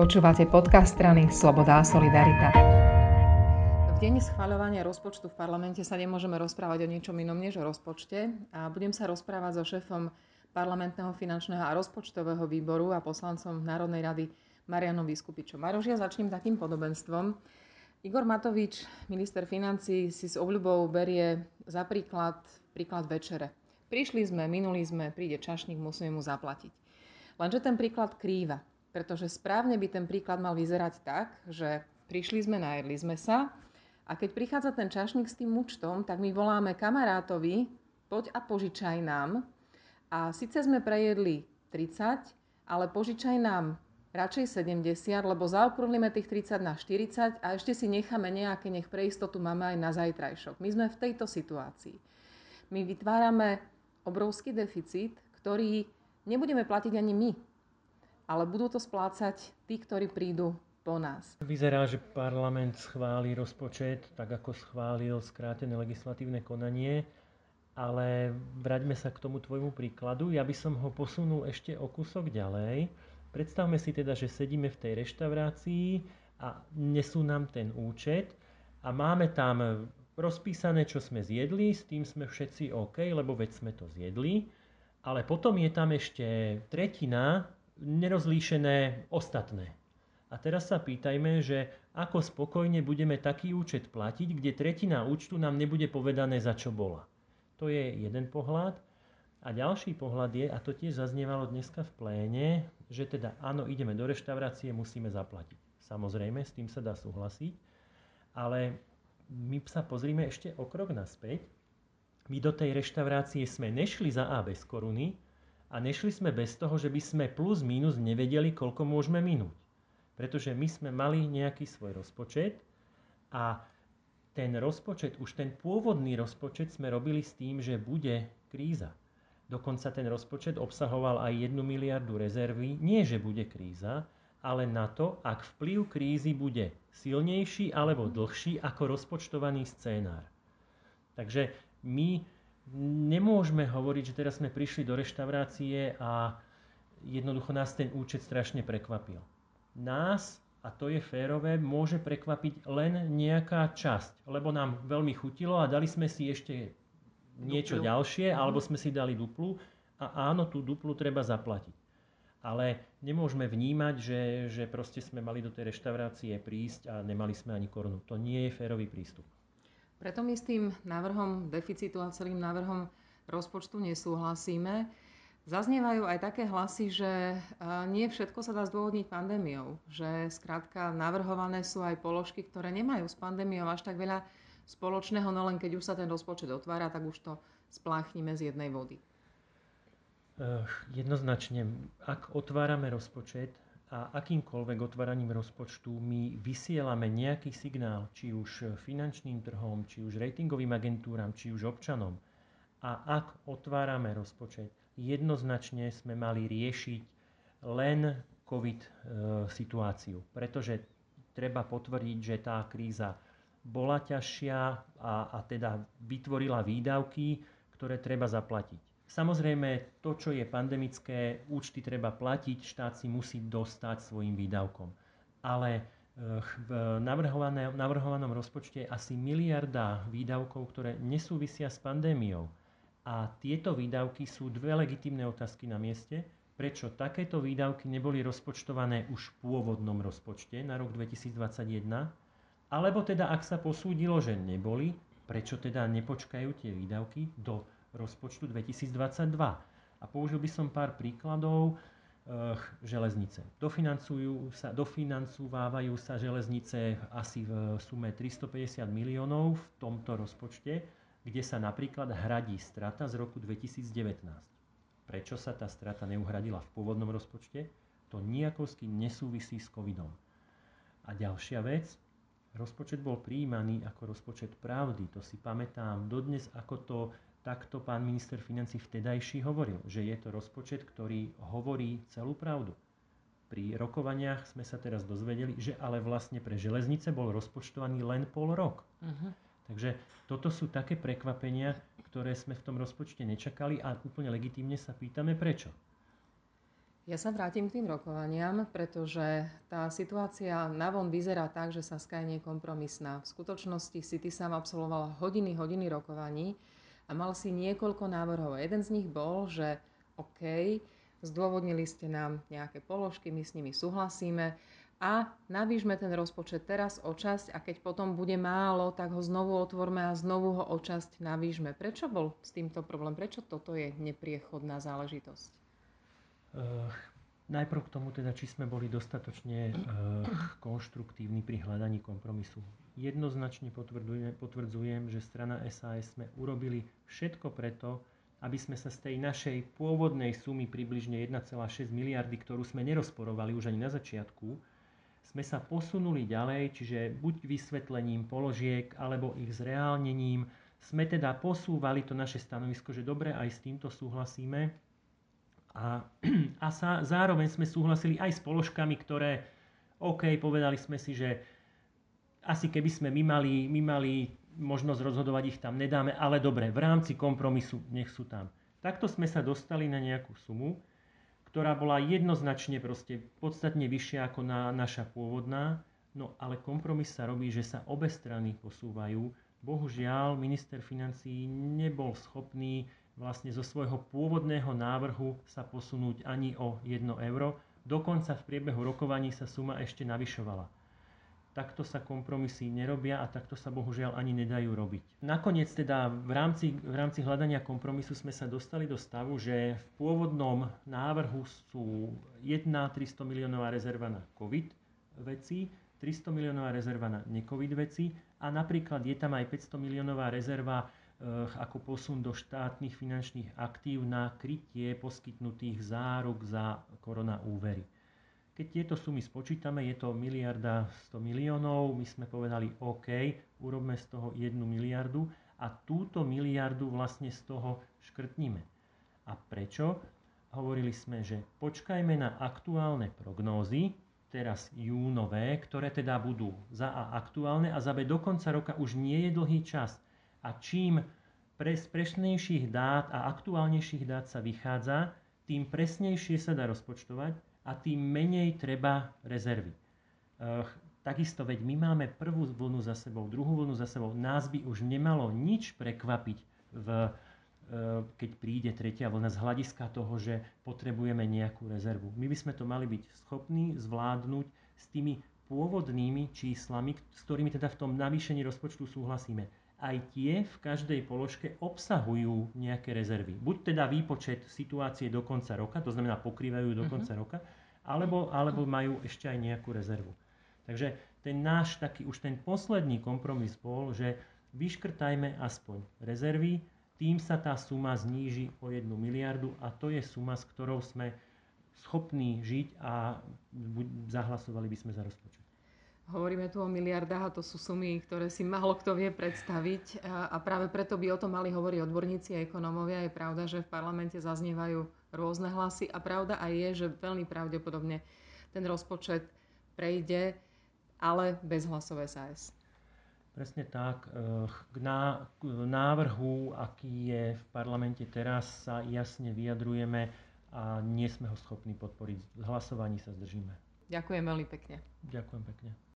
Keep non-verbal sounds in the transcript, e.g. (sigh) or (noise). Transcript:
Počúvate podcast strany Sloboda a Solidarita. V deň schváľovania rozpočtu v parlamente sa nemôžeme rozprávať o ničom inom než o rozpočte a budem sa rozprávať so šéfom parlamentného finančného a rozpočtového výboru a poslancom Národnej rady Marianom Vyskupičom. Maroš, ja začnem takým podobenstvom. Igor Matovič, minister financí, si s obľubou berie za príklad, príklad večere. Prišli sme, minuli sme, príde čašník, musíme mu zaplatiť. Lenže ten príklad krýva. Pretože správne by ten príklad mal vyzerať tak, že prišli sme, najedli sme sa a keď prichádza ten čašník s tým účtom, tak my voláme kamarátovi, poď a požičaj nám. A síce sme prejedli 30, ale požičaj nám radšej 70, lebo zaokrúhlime tých 30 na 40 a ešte si necháme nejaké, nech pre istotu máme aj na zajtrajšok. My sme v tejto situácii. My vytvárame obrovský deficit, ktorý nebudeme platiť ani my ale budú to splácať tí, ktorí prídu po nás. Vyzerá, že parlament schváli rozpočet, tak ako schválil skrátené legislatívne konanie, ale vraťme sa k tomu tvojmu príkladu. Ja by som ho posunul ešte o kúsok ďalej. Predstavme si teda, že sedíme v tej reštaurácii a nesú nám ten účet a máme tam rozpísané, čo sme zjedli, s tým sme všetci OK, lebo veď sme to zjedli, ale potom je tam ešte tretina nerozlíšené ostatné. A teraz sa pýtajme, že ako spokojne budeme taký účet platiť, kde tretina účtu nám nebude povedané, za čo bola. To je jeden pohľad. A ďalší pohľad je, a to tiež zaznievalo dneska v pléne, že teda áno, ideme do reštaurácie, musíme zaplatiť. Samozrejme, s tým sa dá súhlasiť, ale my sa pozrime ešte o krok naspäť. My do tej reštaurácie sme nešli za A bez koruny, a nešli sme bez toho, že by sme plus minus nevedeli, koľko môžeme minúť. Pretože my sme mali nejaký svoj rozpočet a ten rozpočet, už ten pôvodný rozpočet sme robili s tým, že bude kríza. Dokonca ten rozpočet obsahoval aj 1 miliardu rezervy, nie že bude kríza, ale na to, ak vplyv krízy bude silnejší alebo dlhší ako rozpočtovaný scénár. Takže my nemôžeme hovoriť, že teraz sme prišli do reštaurácie a jednoducho nás ten účet strašne prekvapil. Nás, a to je férové, môže prekvapiť len nejaká časť, lebo nám veľmi chutilo a dali sme si ešte niečo duplu. ďalšie, mhm. alebo sme si dali duplu a áno, tú duplu treba zaplatiť. Ale nemôžeme vnímať, že, že proste sme mali do tej reštaurácie prísť a nemali sme ani korunu. To nie je férový prístup. Preto my s tým návrhom deficitu a celým návrhom rozpočtu nesúhlasíme. Zaznievajú aj také hlasy, že nie všetko sa dá zdôvodniť pandémiou. Že skrátka navrhované sú aj položky, ktoré nemajú s pandémiou až tak veľa spoločného, no len keď už sa ten rozpočet otvára, tak už to spláchnime z jednej vody. Jednoznačne, ak otvárame rozpočet, a akýmkoľvek otváraním rozpočtu my vysielame nejaký signál, či už finančným trhom, či už ratingovým agentúram, či už občanom. A ak otvárame rozpočet, jednoznačne sme mali riešiť len COVID e, situáciu, pretože treba potvrdiť, že tá kríza bola ťažšia a, a teda vytvorila výdavky, ktoré treba zaplatiť. Samozrejme, to, čo je pandemické, účty treba platiť, štát si musí dostať svojim výdavkom. Ale eh, v navrhovanom rozpočte je asi miliarda výdavkov, ktoré nesúvisia s pandémiou. A tieto výdavky sú dve legitimné otázky na mieste. Prečo takéto výdavky neboli rozpočtované už v pôvodnom rozpočte na rok 2021? Alebo teda, ak sa posúdilo, že neboli, prečo teda nepočkajú tie výdavky do rozpočtu 2022. A použil by som pár príkladov e, železnice. Dofinancujú sa, dofinancúvajú sa železnice asi v sume 350 miliónov v tomto rozpočte, kde sa napríklad hradí strata z roku 2019. Prečo sa tá strata neuhradila v pôvodnom rozpočte? To nejakovsky nesúvisí s covidom. A ďalšia vec, rozpočet bol prijímaný ako rozpočet pravdy. To si pamätám dodnes, ako to takto pán minister financí vtedajší hovoril, že je to rozpočet, ktorý hovorí celú pravdu. Pri rokovaniach sme sa teraz dozvedeli, že ale vlastne pre železnice bol rozpočtovaný len pol rok. Uh-huh. Takže toto sú také prekvapenia, ktoré sme v tom rozpočte nečakali a úplne legitímne sa pýtame prečo. Ja sa vrátim k tým rokovaniam, pretože tá situácia navon vyzerá tak, že Saska nie je kompromisná. V skutočnosti si ty sám absolvovala hodiny, hodiny rokovaní a mal si niekoľko návrhov. Jeden z nich bol, že OK, zdôvodnili ste nám nejaké položky, my s nimi súhlasíme a navýšme ten rozpočet teraz o časť a keď potom bude málo, tak ho znovu otvorme a znovu ho o časť navýšme. Prečo bol s týmto problém? Prečo toto je nepriechodná záležitosť? Najprv k tomu teda, či sme boli dostatočne uh, konštruktívni pri hľadaní kompromisu. Jednoznačne potvrdzujem, že strana SAS sme urobili všetko preto, aby sme sa z tej našej pôvodnej sumy približne 1,6 miliardy, ktorú sme nerozporovali už ani na začiatku, sme sa posunuli ďalej, čiže buď vysvetlením položiek alebo ich zreálnením, sme teda posúvali to naše stanovisko, že dobre, aj s týmto súhlasíme a, (clears throat) a sa, zároveň sme súhlasili aj s položkami, ktoré, OK, povedali sme si, že asi keby sme my mali, my mali možnosť rozhodovať, ich tam nedáme, ale dobre, v rámci kompromisu nech sú tam. Takto sme sa dostali na nejakú sumu, ktorá bola jednoznačne proste podstatne vyššia ako na naša pôvodná, no ale kompromis sa robí, že sa obe strany posúvajú. Bohužiaľ, minister financí nebol schopný vlastne zo svojho pôvodného návrhu sa posunúť ani o 1 euro. Dokonca v priebehu rokovaní sa suma ešte navyšovala. Takto sa kompromisy nerobia a takto sa bohužiaľ ani nedajú robiť. Nakoniec teda v rámci, v rámci hľadania kompromisu sme sa dostali do stavu, že v pôvodnom návrhu sú jedna 300 miliónová rezerva na COVID veci, 300 miliónová rezerva na necovid veci a napríklad je tam aj 500 miliónová rezerva ako posun do štátnych finančných aktív na krytie poskytnutých záruk za korona úvery. Keď tieto sumy spočítame, je to miliarda 100 miliónov, my sme povedali OK, urobme z toho 1 miliardu a túto miliardu vlastne z toho škrtnime. A prečo? Hovorili sme, že počkajme na aktuálne prognózy, teraz júnové, ktoré teda budú za A aktuálne a za B do konca roka už nie je dlhý čas a čím pre, z presnejších dát a aktuálnejších dát sa vychádza, tým presnejšie sa dá rozpočtovať a tým menej treba rezervy. Uh, takisto, veď my máme prvú vlnu za sebou, druhú vlnu za sebou. Nás by už nemalo nič prekvapiť, v, uh, keď príde tretia vlna z hľadiska toho, že potrebujeme nejakú rezervu. My by sme to mali byť schopní zvládnuť s tými pôvodnými číslami, s ktorými teda v tom navýšení rozpočtu súhlasíme aj tie v každej položke obsahujú nejaké rezervy. Buď teda výpočet situácie do konca roka, to znamená pokrývajú do mhm. konca uh-huh. roka, alebo, alebo majú ešte aj nejakú rezervu. Takže ten náš taký už ten posledný kompromis bol, že vyškrtajme aspoň rezervy, tým sa tá suma zníži o 1 miliardu a to je suma, s ktorou sme schopní žiť a zahlasovali by sme za rozpočet. Hovoríme tu o miliardách a to sú sumy, ktoré si málo kto vie predstaviť a práve preto by o tom mali hovoriť odborníci a ekonómovia. Je pravda, že v parlamente zaznievajú rôzne hlasy a pravda aj je, že veľmi pravdepodobne ten rozpočet prejde, ale bez hlasové SAS. Presne tak. Eh, k návrhu, aký je v parlamente teraz, sa jasne vyjadrujeme a nie sme ho schopní podporiť. Hlasovaní sa zdržíme. Ďakujem veľmi pekne. Ďakujem pekne.